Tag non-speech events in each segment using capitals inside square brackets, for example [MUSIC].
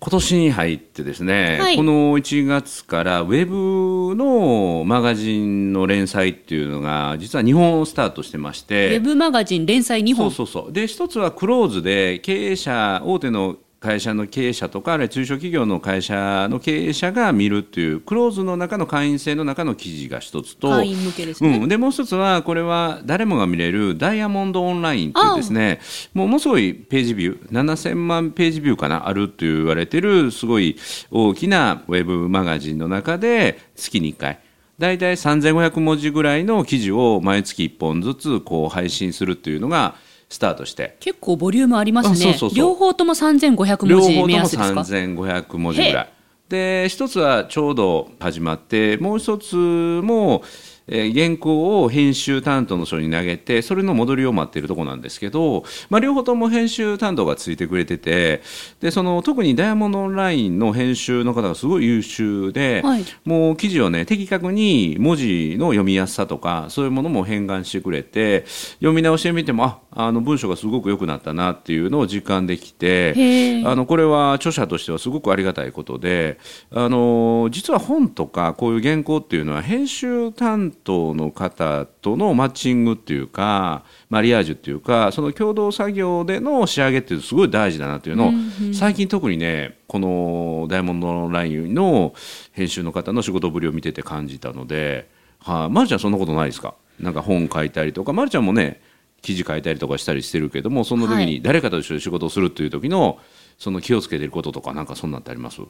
今年に入ってですね、はい。この1月からウェブのマガジンの連載っていうのが実は2本スタートしてましウてェブマガジン連載2本。そうそうそう。で一つはクローズで経営者大手の会社の経営者とかあるいは中小企業の会社の経営者が見るっていうクローズの中の会員制の中の記事が一つと会員向けですね、うん、でもう一つはこれは誰もが見れるダイヤモンドオンラインっていうですねもうものすごいページビュー7000万ページビューかなあると言われてるすごい大きなウェブマガジンの中で月に1回。大体3500文字ぐらいの記事を毎月1本ずつこう配信するっていうのがスタートして。結構ボリュームありますね。両方とも3500文字両方とも目安ですか？3500文字ぐへらい。で一つはちょうど始まってもう一つも、えー原稿を編集担当の人に投げてそれの戻りを待っているところなんですけど、まあ、両方とも編集担当がついてくれててでその特にダイヤモンドオンラインの編集の方がすごい優秀で、はい。もう記事をね的確に文字の読みやすさとかそういうものも変換してくれて読み直してみてもああの文章がすごく良くなったなっていうのを実感できてあのこれは著者としてはすごくありがたいことであの実は本とかこういう原稿っていうのは編集担当の方とのマッチングっていうかマリアージュっていうかその共同作業での仕上げっていうのすごい大事だなっていうのを、最近特にねこの「ダイヤモンドライン」の編集の方の仕事ぶりを見てて感じたので、はい、まるちゃんそんなことないですか？なんか本書いたりとかまるちゃんもね記事書いたりとかしたりしてるけどもその時はい。に誰かと一緒に仕事をするっていう時のその気をつけてることとかなんかそんなんってあります？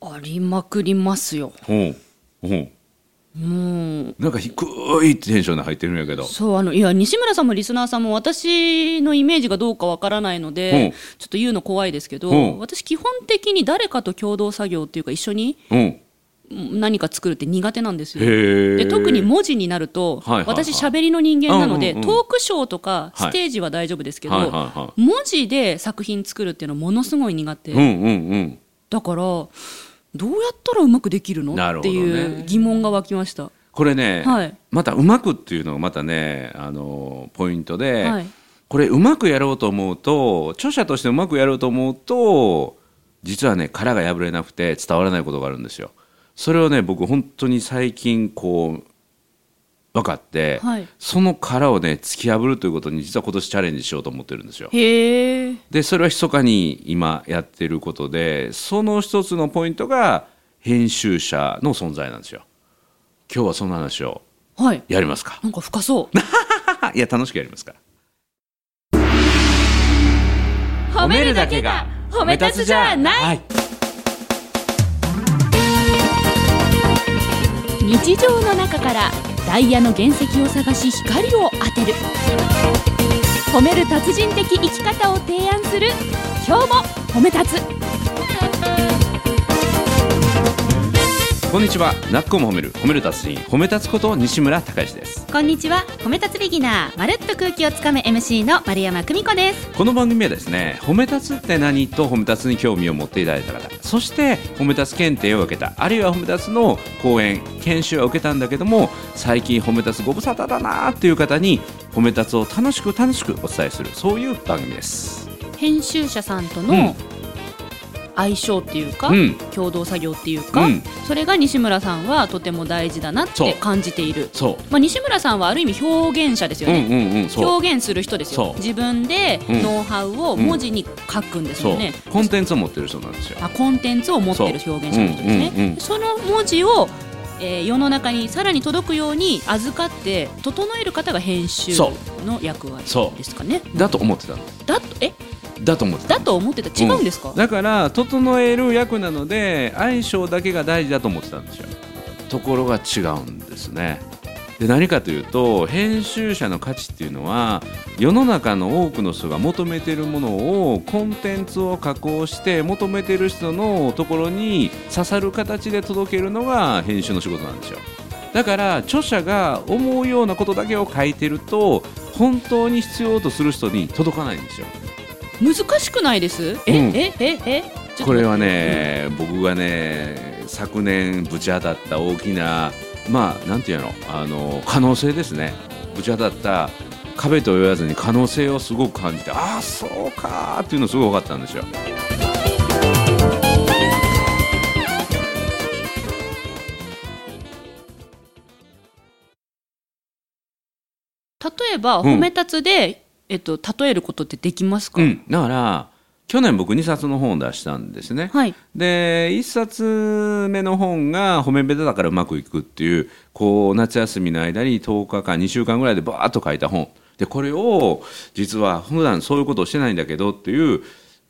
ありまくりますよ。ほう。ほう。もう。なんか低いテンションで入ってるんやけど。そうあのいや西村さんもリスナーさんも私のイメージがどうかわからないのうんでちょっと言うの怖いですけどう。ん私基本的に誰かと共同作業っていうか一緒にう。ん何か作るって苦手なんですよ。で特に文字になると、はいはいはい。私喋りの人間なので、うんうんうん。トークショーとかはい。ステージは大丈夫ですけど、はいはいは文字で作品作るっていうのはものすごい苦手、うんうんうん。だからどうやったらうまくできるの？っていう疑問が湧きました。これね、はい。またうまくっていうのがまたねあのポイントで、はい。これうまくやろうと思うと著者としてうまくやろうと思うと実はね殻が破れなくて伝わらないことがあるんですよ。それをね僕本当に最近こう分かって、はい。その殻をね突き破るということに実は今年チャレンジしようと思ってるんですよ。でそれは密かに今やってることでその一つのポイントが編集者の存在なんですよ。今日はその話をはい。やりますか？なんか深そう。[LAUGHS] いや楽しくやりますか？ら。褒めるだけが褒め立つじゃない、はい日常の中からダイヤの原石を探し光を当てる。褒める達人的生き方を提案する。今日も褒め立つ。こんにちは。なっこも褒める。褒める達人。褒め立つこと西村孝之です。こんにちは。褒め立つビギナー。まるっと空気をつかむ MC の丸山久美子です。この番組はですね褒め立つって何？と褒め立つに興味を持っていただいた方。そして褒め立つ検定を受けた。あるいは褒め立つの講演研修を受けたんだけども最近褒め立つご無沙汰だなーっていう方に褒め立つを楽しく楽しくお伝えする。そういう番組です。編集者さんとうん。の相性っていうか、うん。共同作業っていうか、うん。それが西村さんはとても大事だなって感じている。そまあ、西村さんはある意味表現者ですよううんね、うんうんそう。表現する人ですよ自分でうん。ノウハウを文字に書くんですよね、コンテンツを持ってる人なんですよ。あコンテンツを持っている表現者の人ですね、うんうんうん。その文字を、えー世の中にさらに届くように預かって整える方が編集その役割そうですかね。だと思ってたの。だとえ？だと思ってた。だと思ってた。違うんですか、だから整える役なので相性だけが大事だと思ってたんですよ。ところが違うんですねで何かというと編集者の価値っていうのは世の中の多くの人が求めているものをコンテンツを加工して求めている人のところに刺さる形で届けるのが編集の仕事なんですよ。だから著者が思うようなことだけを書いてると本当に必要とする人に届かないんですよ。難しくないです？え、うん。えええこれはね、僕がね昨年ぶち当たった大きなまあなんていうのあの可能性ですね。ぶち当たった壁と言わずに可能性をすごく感じてああそうかっていうのすごい分かったんですよ。例えば、褒めたつで、えっと、例えることってできますか、うん、だから去年僕2冊の本を出したんですね。はい。で1冊目の本が「褒めベタだからうまくいく」っていうこう夏休みの間に10日間2週間ぐらいでバーッと書いた本。でこれを実は普段そういうことをしてないんだけどっていう、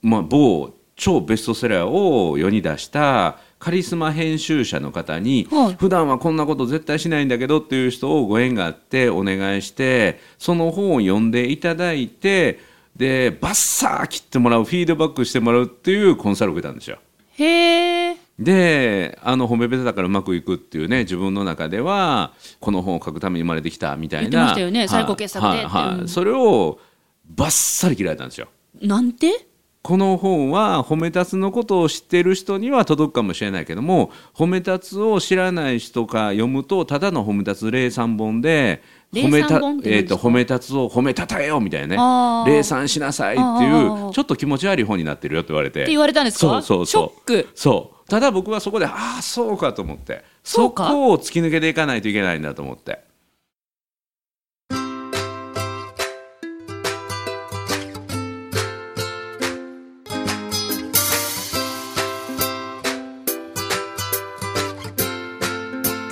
まあ、某超ベストセラーを世に出したカリスマ編集者の方に、はい。普段はこんなこと絶対しないんだけどっていう人をご縁があってお願いしてその本を読んでいただいてでバッサー切ってもらうフィードバックしてもらうっていうコンサルを受けたんですよ。へえであの褒めベタだからうまくいくっていうね自分の中ではこの本を書くために生まれてきたみたいな。言ってましたよねはい。最高傑作ではい。はい。うんそれをバッサリ切られたんですよ。なんて？この本は褒め立つのことを知っている人には届くかもしれないけども褒め立つを知らない人が読むとただの褒め立つ例三本で例褒めた三本っーと褒め立つを褒めたたえよみたいなね。例算しなさいっていうちょっと気持ち悪い本になってるよって言われて。って言われたんですか？そうそうそう。ショック。そう。ただ僕はそこでああそうかと思って。そうか。こを突き抜けていかないといけないんだと思って。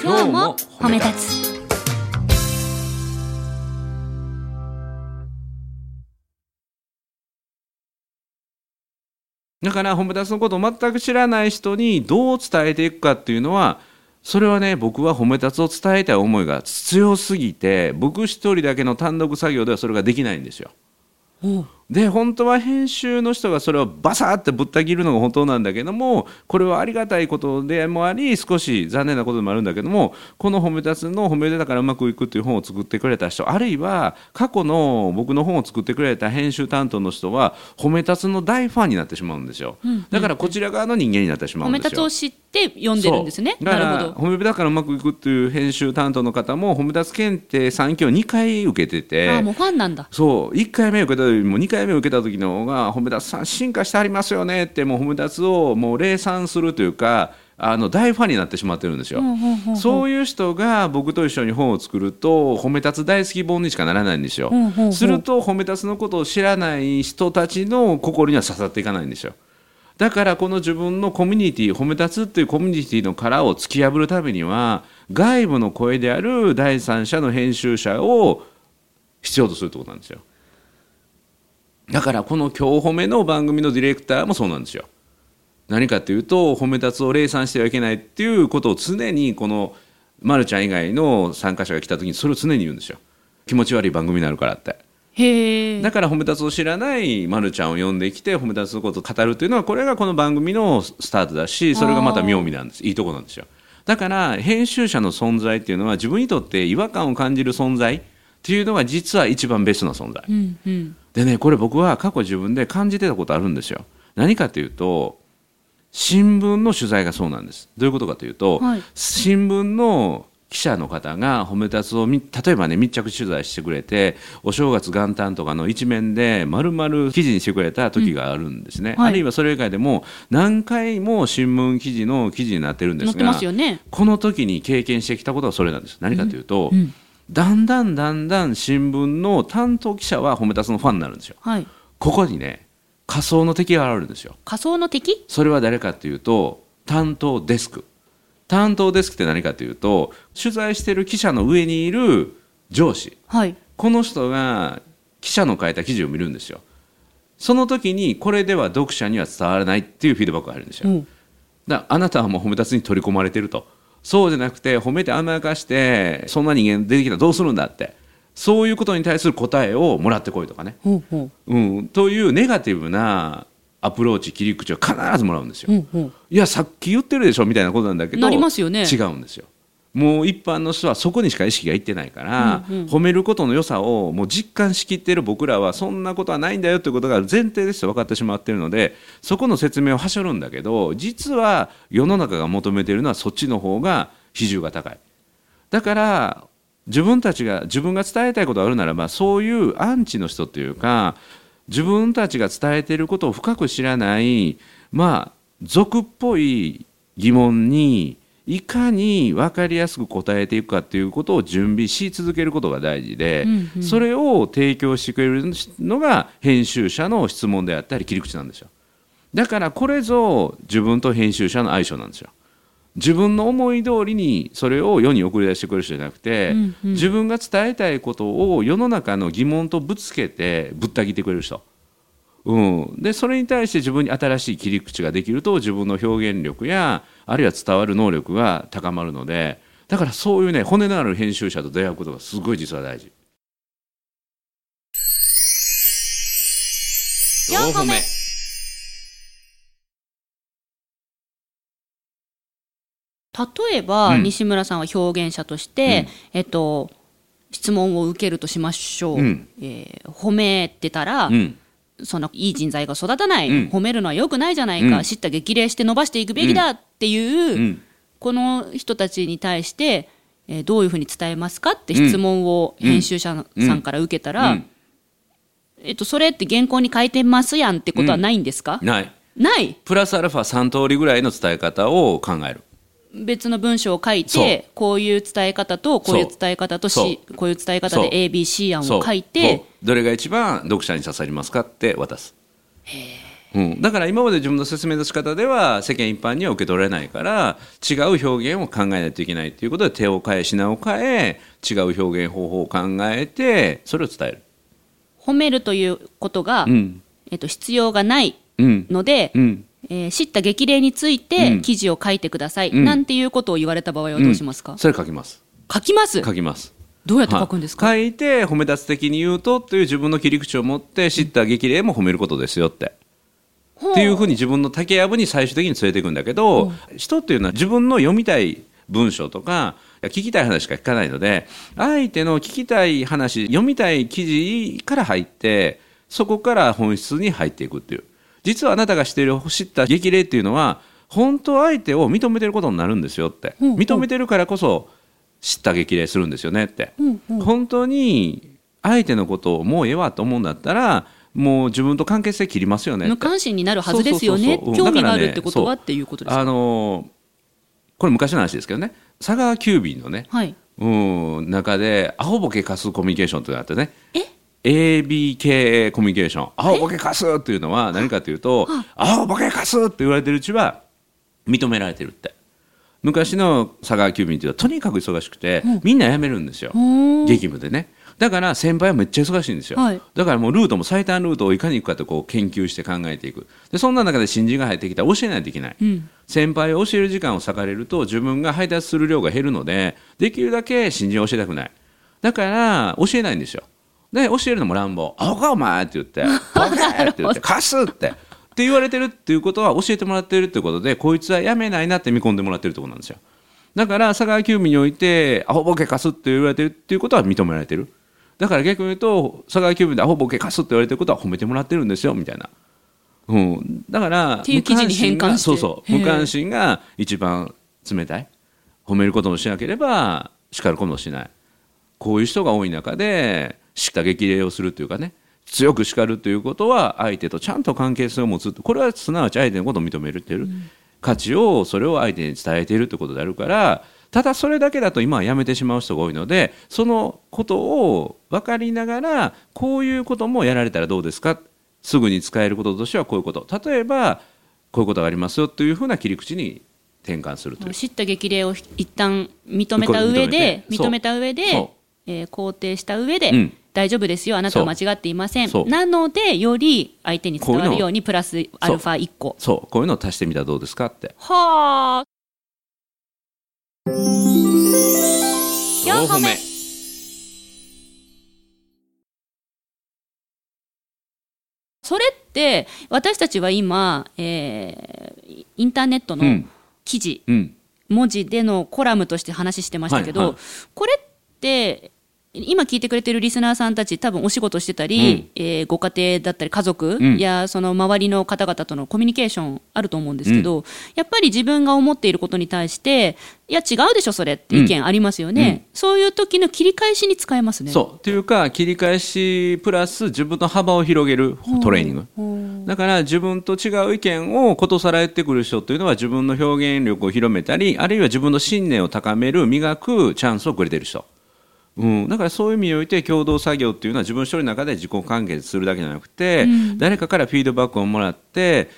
今日も褒め立つだから褒めたつのことを全く知らない人にどう伝えていくかっていうのはそれはね僕は褒め立つを伝えたい思いが強すぎて僕一人だけの単独作業ではそれができないんですよ。うんで本当は編集の人がそれをバサーってぶった切るのが本当なんだけどもこれはありがたいことでもあり少し残念なことでもあるんだけどもこの「褒め立つ」の「褒めだからうまくいく」っていう本を作ってくれた人あるいは過去の僕の本を作ってくれた編集担当の人は褒め立つの大ファンになってしまうんですよだからこちら側の人間になってしま褒めうんですよ。立つを知って読んでるんですね。なるほど。褒めだからうまくいくっていう編集担当の方も褒め立つ検定3級を2回受けててあもうファンなんだ。そう。1回目受けたよりも2回目受けた時の方が褒め立つさん進化してありますよねってもう褒め立つをもう礼賛するというかあの大ファンになってしまってるんですよ。そういう人が僕と一緒に本を作ると褒め立つ大好き本にしかならないんですよ。すると褒め立つのことを知らない人たちの心には刺さっていかないんですよ。だからこの自分のコミュニティ褒め立つっていうコミュニティの殻を突き破るためには外部の声である第三者の編集者を必要とするってことなんですよ。だからこの「今日褒め」の番組のディレクターもそうなんですよ。何かっていうと褒め立つを礼賛してはいけないっていうことを常にこのまるちゃん以外の参加者が来た時にそれを常に言うんですよ。気持ち悪い番組になるからって。だから褒め立つを知らないまるちゃんを呼んできて褒め立つのことを語るというのはこれがこの番組のスタートだしそれがまた妙味なんです。いいとこなんですよ。だから編集者の存在っていうのは自分にとって違和感を感じる存在っていうのが実は一番ベストな存在。うんうん。でねこれ僕は過去自分で感じてたことあるんですよ。何かというと新聞の取材がそうなんです。どういうことかというと、はい。新聞の記者の方が褒め立つをみ例えばね密着取材してくれてお正月元旦とかの一面で丸々記事にしてくれた時があるんですね、はい。あるいはそれ以外でも何回も新聞記事の記事になってるんですがね。この時に経験してきたことはそれなんです。何かというと、うんだんだんだんだん新聞の担当記者は褒め立つのファンになるんですよ。はい。ここにね仮想の敵が現れるんですよ。仮想の敵？それは誰かというと担当デスク担当デスクって何かというと取材してる記者の上にいる上司。はい。この人が記者の書いた記事を見るんですよ。その時にこれでは読者には伝わらないっていうフィードバックが入るんですよ。うん。だあなたはもう褒め立つに取り込まれてると。そうじゃなくて褒めて甘やかしてそんな人間出てきたらどうするんだって。そういうことに対する答えをもらってこいとかね、ほうほうん、というネガティブなアプローチ切り口を必ずもらうんですよう。ほうほういやさっき言ってるでしょみたいなことなんだけどなりますよね違うんですよ。もう一般の人はそこにしか意識がいってないから、褒めることの良さをもう実感しきっている僕らはそんなことはないんだよということが前提ですと分かってしまっているのでそこの説明をはしょるんだけど実は世の中が求めているのはそっちの方が比重が高い。だから自分たちが自分が伝えたいことがあるならばそういうアンチの人というか自分たちが伝えていることを深く知らないまあ俗っぽい疑問にいかに分かりやすく答えていくかっていうことを準備し続けることが大事で、うんうん。それを提供してくれるのが編集者の質問であったり切り口なんですよ。だからこれぞ自分と編集者の相性なんですよ自分の思い通りにそれを世に送り出してくれる人じゃなくて、うんうん。自分が伝えたいことを世の中の疑問とぶつけてぶった切ってくれる人、うん、でそれに対して自分に新しい切り口ができると自分の表現力やあるいは伝わる能力が高まるのでだからそういうね骨のある編集者と出会うことがすごい実は大事。4歩目例えば、うん。西村さんは表現者として、えっと質問を受けるとしましょう、うん。えー褒めてたら、うん。そのいい人材が育たない、うん。褒めるのは良くないじゃないか、うん。知った激励して伸ばしていくべきだっていう、うん。この人たちに対して、えーどういうふうに伝えますかって質問を編集者さんから受けたら、うん。えっと、それって原稿に書いてますやんってことはないんですか、ない。ない。プラスアルファ3通りぐらいの伝え方を考える別の文章を書いてこういう伝え方とこういう伝え方とそ C こういう伝え方で ABC 案を書いてどれが一番読者に刺さりますかって渡す、うん、だから今まで自分の説明の仕方では世間一般には受け取れないから違う表現を考えないといけないということで手を変え品を変え違う表現方法を考えてそれを伝える。褒めるということが、うん。えっと、必要がないうん。ので、うんえー知った激励についうん。て記事を書いてください、うん。なんていうことを言われた場合はどうしますか、それ書きます。書きます？書きます。どうやって書くんですか、はい。書いて褒め立つ的に言うとという自分の切り口を持って知った激励も褒めることですよって。っていうふうに自分の竹やぶに最終的に連れていくんだけど、人っていうのは自分の読みたい文章とか聞きたい話しか聞かないので相手の聞きたい話読みたい記事から入ってそこから本質に入っていくっていう実はあなたがしている知った激励っていうのは本当相手を認めてることになるんですよって。うんうん。認めてるからこそ知った激励するんですよねって。うんうん。本当に相手のことをもうええわと思うんだったらもう自分と関係性切りますよねって。無関心になるはずですよね。興味があるってことは、っていうことですか？あのーこれ昔の話ですけどね。佐川急便のね、はい。うん、中でアホボケ貸すコミュニケーションというのがあってね。え？ABKA コミュニケーションアホボケ貸すっていうのは何かというとアホボケ貸すって言われてるうちは認められてるって。昔の佐川急便っていうのはとにかく忙しくて、みんな辞めるんですよ。激務でね。だから先輩はめっちゃ忙しいんですよ、はい。だからもうルートも最短ルートをいかに行くかとこう研究して考えていく。でそんな中で新人が入ってきたら教えないといけない、うん。先輩を教える時間を割かれると自分が配達する量が減るのでできるだけ新人を教えたくない。だから教えないんですよで教えるのも乱暴「アホかお前」って言って「[LAUGHS] バカ!」って言って「貸す!」って。って言われてるっていうことは教えてもらってるってことでこいつはやめないなって見込んでもらってるってことなんですよ。だから佐川急便においてアホボケ貸すって言われてるっていうことは認められてる。だから逆に言うと佐川急便でアホボケ貸すって言われてることは褒めてもらってるんですよみたいな、うん、だからっていう記事に変換して。そうそう。無関心が一番冷たい。褒めることもしなければ叱ることもしない。こういう人が多い中で叱咤激励をするというかね強く叱るということは相手とちゃんと関係性を持つこれはすなわち相手のことを認めるっていう、価値をそれを相手に伝えているということであるからただそれだけだと今はやめてしまう人が多いのでそのことを分かりながらこういうこともやられたらどうですか？すぐに使えることとしてはこういうこと。例えばこういうことがありますよというふうな切り口に転換するという。知った激励を一旦認めた上で認めた上でそ、えー肯定した上で、うん大丈夫ですよ。あなたは間違っていません。そう。なのでより相手に伝わるようにプラスアルファ1個。そう。こういうのを足してみたらどうですかって。はあ4歩目。それって私たちは今、えーインターネットのうん。記事、うん。文字でのコラムとして話してましたけど、はいはい。これって今聞いてくれてるリスナーさんたち多分お仕事してたり、えーご家庭だったり家族ん。やその周りの方々とのコミュニケーションあると思うんですけど、やっぱり自分が思っていることに対していや違うでしょそれって意見ありますよね、そういう時の切り返しに使えますね。そう。っていうか切り返しプラス自分の幅を広げるトレーニング。だから自分と違う意見をことさら言ってくる人というのは自分の表現力を広めたりあるいは自分の信念を高める磨くチャンスをくれてる人、うん、だからそういう意味において共同作業っていうのは自分一人の中で自己完結するだけじゃなくて、誰かからフィードバックをもらって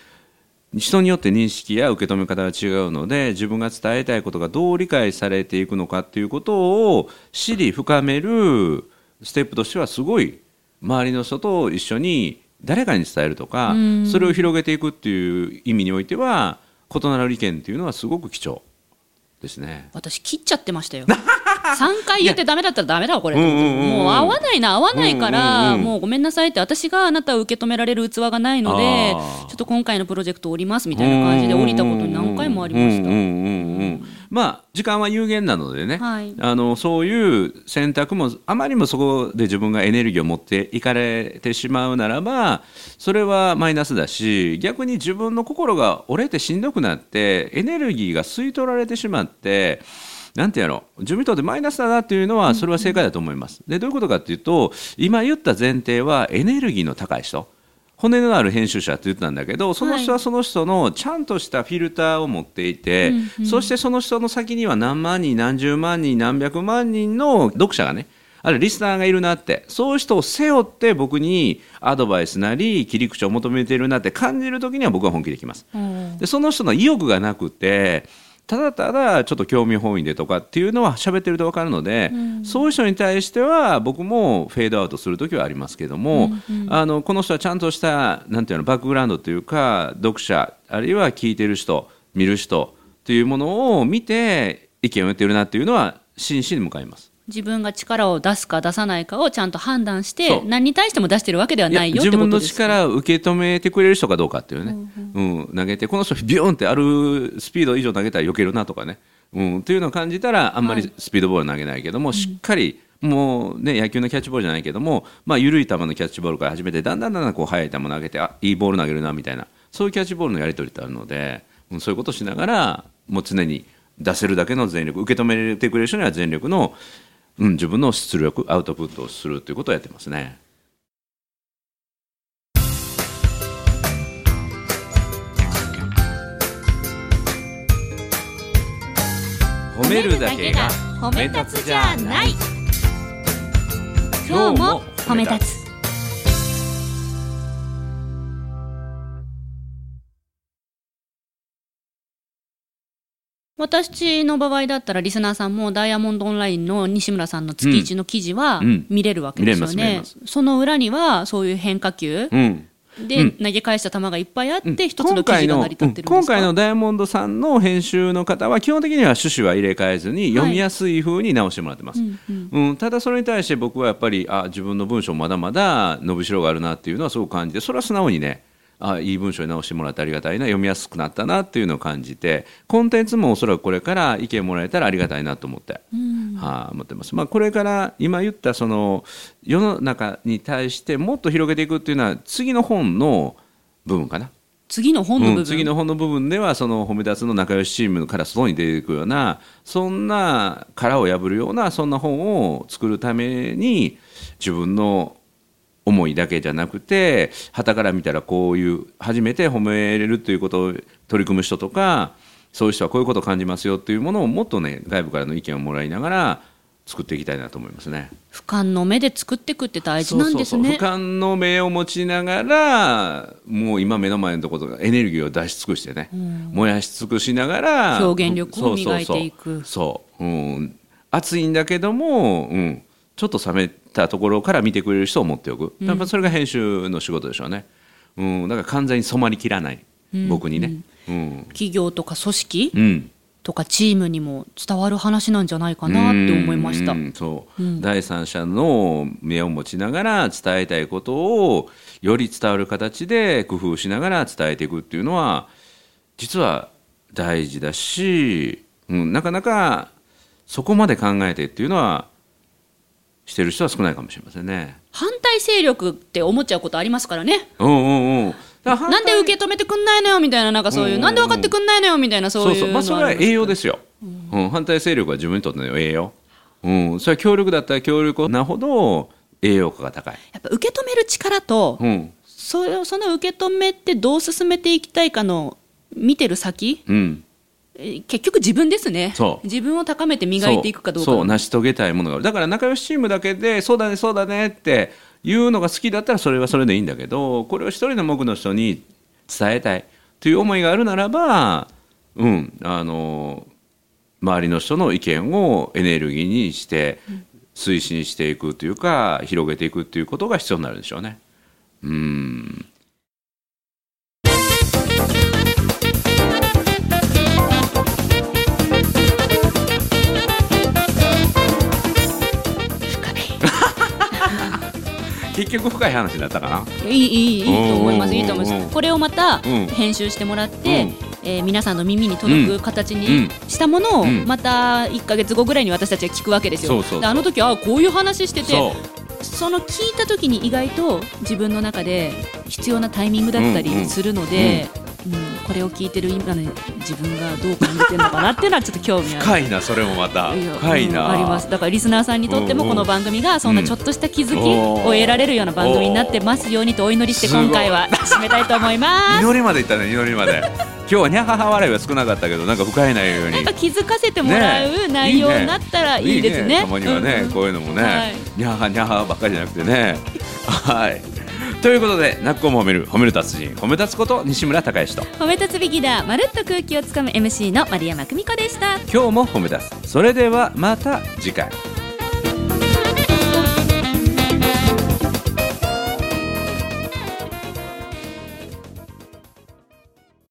人によって認識や受け止め方が違うので自分が伝えたいことがどう理解されていくのかっていうことを知り深めるステップとしてはすごい周りの人と一緒に誰かに伝えるとかそれを広げていくっていう意味においては異なる意見っていうのはすごく貴重ですね。私切っちゃってましたよ [LAUGHS] [LAUGHS] 3回言ってダメだったらダメだわこれ、うんうんうんうん。もう合わないな合わないから、うんうんうん。もうごめんなさいって私があなたを受け止められる器がないのでちょっと今回のプロジェクト降りますみたいな感じで降りたこと何回もありました、まあ時間は有限なのでね、はい。あのそういう選択もあまりにもそこで自分がエネルギーを持っていかれてしまうならばそれはマイナスだし逆に自分の心が折れてしんどくなってエネルギーが吸い取られてしまってなんてやろう。自分にとってマイナスだなっていうのはそれは正解だと思います。でどういうことかっていうと今言った前提はエネルギーの高い人。骨のある編集者って言ったんだけどその人はその人のちゃんとしたフィルターを持っていて、そしてその人の先には何万人何十万人何百万人の読者がねあるいはリスナーがいるなって。そういう人を背負って僕にアドバイスなり切り口を求めているなって感じる時には僕は本気できます。でその人の意欲がなくてただただちょっと興味本位でとかっていうのは喋ってると分かるので、そういう人に対しては僕もフェードアウトする時はありますけども、あのこの人はちゃんとしたなんていうのバックグラウンドというか読者あるいは聞いてる人見る人っていうものを見て意見を言ってるなっていうのは真摯に向かいます。自分が力を出すか出さないかをちゃんと判断して何に対しても出してるわけではないよっ自分のてことです。力を受け止めてくれる人かどうかっていうね、うん投げてこの人ビューンってあるスピード以上投げたら避けるなとかね、うん、っていうのを感じたらあんまりスピードボール投げないけども、しっかりもうね野球のキャッチボールじゃないけども、まあ、緩い球のキャッチボールから始めてだんだんだんだんこう速い球投げてあいいボール投げるなみたいな。そういうキャッチボールのやり取りってあるので、うん、そういうことをしながらもう常に出せるだけの全力受け止めてくれる人には全力の、うん、自分の出力アウトプットをするということをやってますね。褒めるだけが褒め立つじゃない。今日も褒め立つ私の場合だったらリスナーさんもダイヤモンドオンラインの西村さんの月一の記事はうん。見れるわけですよね。その裏にはそういう変化球。うん。で投げ返した球がいっぱいあって一つの記事が成り立ってるんですか？今回のダイヤモンドさんの編集の方は基本的には趣旨は入れ替えずに読みやすい風に直してもらってます、うん。ただそれに対して僕はやっぱりあ自分の文章まだまだ伸びしろがあるなっていうのはすごく感じてそれは素直にねあいい文章に直してもらってありがたいな読みやすくなったなっていうのを感じてコンテンツもおそらくこれから意見もらえたらありがたいなと思って、はあ思ってます、まあ、これから今言ったその世の中に対してもっと広げていくっていうのは次の本の部分かな。次の本の部分、うん次の本の部分ではその褒め立つの仲良しチームから外に出ていくようなそんな殻を破るようなそんな本を作るために自分の思いだけじゃなくて傍から見たらこういう初めて褒めれるということを取り組む人とかそういう人はこういうことを感じますよっていうものをもっとね外部からの意見をもらいながら作っていきたいなと思いますね。俯瞰の目で作っていくって大事なんですね。そう俯瞰の目を持ちながらもう今目の前のところエネルギーを出し尽くしてね、燃やし尽くしながら表現力を磨いていく。そうそうそう。そう、うん、熱いんだけども、うん、ちょっと冷めたところから見てくれる人を持っておく。やっぱそれが編集の仕事でしょうね、うん、だから完全に染まりきらない、僕にね、うん。企業とか組織うん、とかチームにも伝わる話なんじゃないかなって思いました。うん。そう、第三者の目を持ちながら伝えたいことをより伝わる形で工夫しながら伝えていくっていうのは実は大事だし、うん、なかなかそこまで考えてっていうのはしてる人は少ないかもしれませんね。反対勢力って思っちゃうことありますからね。うんうんうん。[LAUGHS] なんで受け止めてくんないのよみたいななんかそういう、うん。なんで分かってくんないのよみたいなそういうそうそう、まあ、それは栄養ですすよ、うん。反対勢力は自分にとっての栄養、うん、それは協力だったら協力なほど栄養価が高い、やっぱ受け止める力と、うん。そその受け止めてどう進めていきたいかの見てる先うん、えー結局自分ですね。自分を高めて磨いていくかどうか。そう。そう成し遂げたいものがある。だから仲良しチームだけでそうだねそうだねっていうのが好きだったらそれはそれでいいんだけどこれを一人の僕の人に伝えたい。という思いがあるならばうんあの周りの人の意見をエネルギーにして推進していくというか広げていくということが必要になるでしょうね。うん結局深い話になったかな。いいいいいいいと思います。うんいいと思いまうん。すこれをまたうん。編集してもらって、うん。えー皆さんの耳に届く形うん。にしたものをうん。また1か月後ぐらいに私たちは聞くわけですよ。あの時あこういう話しててその聞いた時に意外と自分の中で必要なタイミングだったりするので、うんこれを聞いてる今の自分がどう感じてるのかなっていうのはちょっと興味ある。深いなそれもまた。深いな、うんありますだからリスナーさん。にとってもこの番組がそん。なちょっとした気づきうん。を得られるような番組になってますようにとお祈りして今回は締めたいと思います。祈りまでいったね祈りまで今日はにゃはは笑いは少なかったけどなん。か深い内容になん。か気づかせてもらう内容になったらいいですね。たまにはね、うん。うん。こういうのもね、はいにゃはにゃはばっかりじゃなくてねはいということで泣く子も褒める褒める達人褒め立つこと西村孝之と。褒め立つビギナーまるっと空気をつかむ MC の丸山久美子でした。今日も褒め立つ。それではまた次回